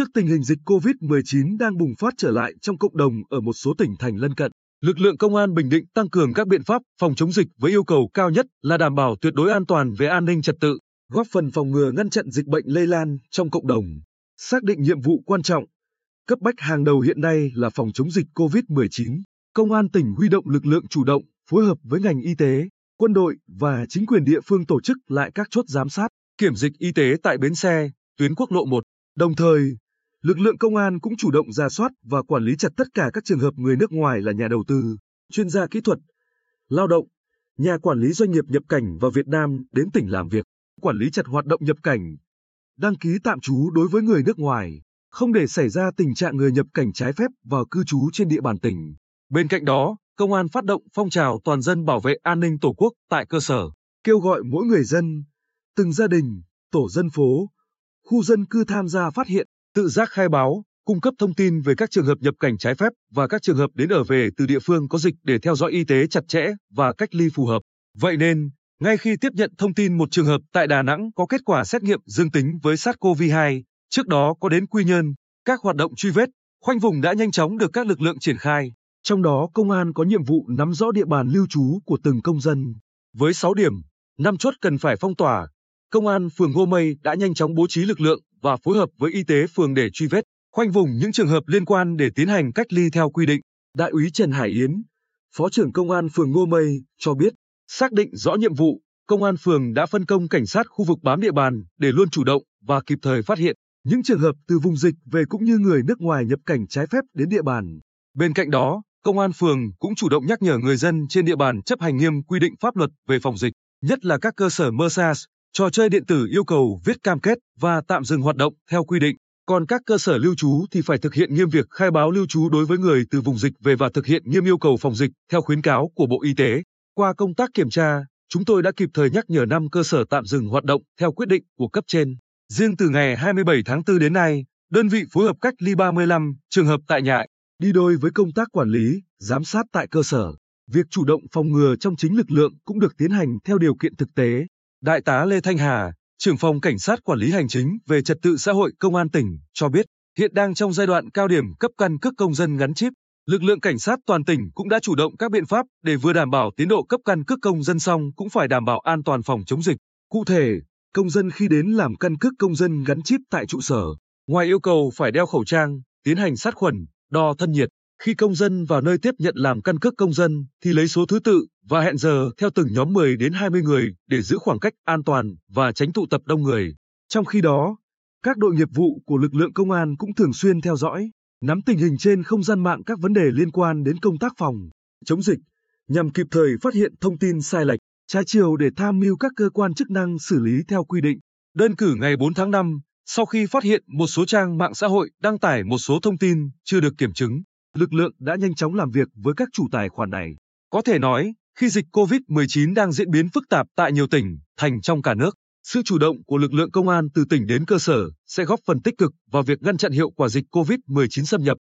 Trước tình hình dịch COVID-19 đang bùng phát trở lại trong cộng đồng ở một số tỉnh thành lân cận, lực lượng công an Bình Định tăng cường các biện pháp phòng chống dịch với yêu cầu cao nhất là đảm bảo tuyệt đối an toàn về an ninh trật tự, góp phần phòng ngừa ngăn chặn dịch bệnh lây lan trong cộng đồng. Xác định nhiệm vụ quan trọng, cấp bách hàng đầu hiện nay là phòng chống dịch COVID-19. Công an tỉnh huy động lực lượng chủ động, phối hợp với ngành y tế, quân đội và chính quyền địa phương tổ chức lại các chốt giám sát, kiểm dịch y tế tại bến xe, tuyến quốc lộ 1. Đồng thời, lực lượng công an cũng chủ động ra soát và quản lý chặt tất cả các trường hợp người nước ngoài là nhà đầu tư, chuyên gia kỹ thuật, lao động, nhà quản lý doanh nghiệp nhập cảnh vào Việt Nam đến tỉnh làm việc, quản lý chặt hoạt động nhập cảnh, đăng ký tạm trú đối với người nước ngoài, không để xảy ra tình trạng người nhập cảnh trái phép vào cư trú trên địa bàn tỉnh. Bên cạnh đó, công an phát động phong trào toàn dân bảo vệ an ninh Tổ quốc tại cơ sở, kêu gọi mỗi người dân, từng gia đình, tổ dân phố, khu dân cư tham gia phát hiện, tự giác khai báo, cung cấp thông tin về các trường hợp nhập cảnh trái phép và các trường hợp đến ở về từ địa phương có dịch để theo dõi y tế chặt chẽ và cách ly phù hợp. Vậy nên, ngay khi tiếp nhận thông tin một trường hợp tại Đà Nẵng có kết quả xét nghiệm dương tính với SARS-CoV-2, trước đó có đến Quy Nhơn, các hoạt động truy vết, khoanh vùng đã nhanh chóng được các lực lượng triển khai. Trong đó công an có nhiệm vụ nắm rõ địa bàn lưu trú của từng công dân. Với 6 điểm, 5 chốt cần phải phong tỏa, công an phường Ngô Mây đã nhanh chóng bố trí lực lượng và phối hợp với y tế phường để truy vết, khoanh vùng những trường hợp liên quan để tiến hành cách ly theo quy định. Đại úy Trần Hải Yến, Phó trưởng công an phường Ngô Mây cho biết, xác định rõ nhiệm vụ, công an phường đã phân công cảnh sát khu vực bám địa bàn để luôn chủ động và kịp thời phát hiện những trường hợp từ vùng dịch về cũng như người nước ngoài nhập cảnh trái phép đến địa bàn. Bên cạnh đó, công an phường cũng chủ động nhắc nhở người dân trên địa bàn chấp hành nghiêm quy định pháp luật về phòng dịch, nhất là các cơ sở massage, trò chơi điện tử yêu cầu viết cam kết và tạm dừng hoạt động theo quy định. Còn các cơ sở lưu trú thì phải thực hiện nghiêm việc khai báo lưu trú đối với người từ vùng dịch về và thực hiện nghiêm yêu cầu phòng dịch theo khuyến cáo của Bộ Y tế. Qua công tác kiểm tra, chúng tôi đã kịp thời nhắc nhở 5 cơ sở tạm dừng hoạt động theo quyết định của cấp trên. Riêng từ ngày 27 tháng 4 đến nay, đơn vị phối hợp cách ly 35 trường hợp tại nhà, đi đôi với công tác quản lý, giám sát tại cơ sở. Việc chủ động phòng ngừa trong chính lực lượng cũng được tiến hành theo điều kiện thực tế. Đại tá Lê Thanh Hà, trưởng phòng cảnh sát quản lý hành chính về trật tự xã hội công an tỉnh cho biết, hiện đang trong giai đoạn cao điểm cấp căn cước công dân gắn chip. Lực lượng cảnh sát toàn tỉnh cũng đã chủ động các biện pháp để vừa đảm bảo tiến độ cấp căn cước công dân xong cũng phải đảm bảo an toàn phòng chống dịch. Cụ thể, công dân khi đến làm căn cước công dân gắn chip tại trụ sở, ngoài yêu cầu phải đeo khẩu trang, tiến hành sát khuẩn, đo thân nhiệt, khi công dân vào nơi tiếp nhận làm căn cước công dân thì lấy số thứ tự và hẹn giờ theo từng nhóm 10 đến 20 người để giữ khoảng cách an toàn và tránh tụ tập đông người. Trong khi đó, các đội nghiệp vụ của lực lượng công an cũng thường xuyên theo dõi, nắm tình hình trên không gian mạng các vấn đề liên quan đến công tác phòng, chống dịch, nhằm kịp thời phát hiện thông tin sai lệch, trái chiều để tham mưu các cơ quan chức năng xử lý theo quy định. Đơn cử ngày 4 tháng 5, sau khi phát hiện một số trang mạng xã hội đăng tải một số thông tin chưa được kiểm chứng, lực lượng đã nhanh chóng làm việc với các chủ tài khoản này. Có thể nói, khi dịch COVID-19 đang diễn biến phức tạp tại nhiều tỉnh, thành trong cả nước, sự chủ động của lực lượng công an từ tỉnh đến cơ sở sẽ góp phần tích cực vào việc ngăn chặn hiệu quả dịch COVID-19 xâm nhập.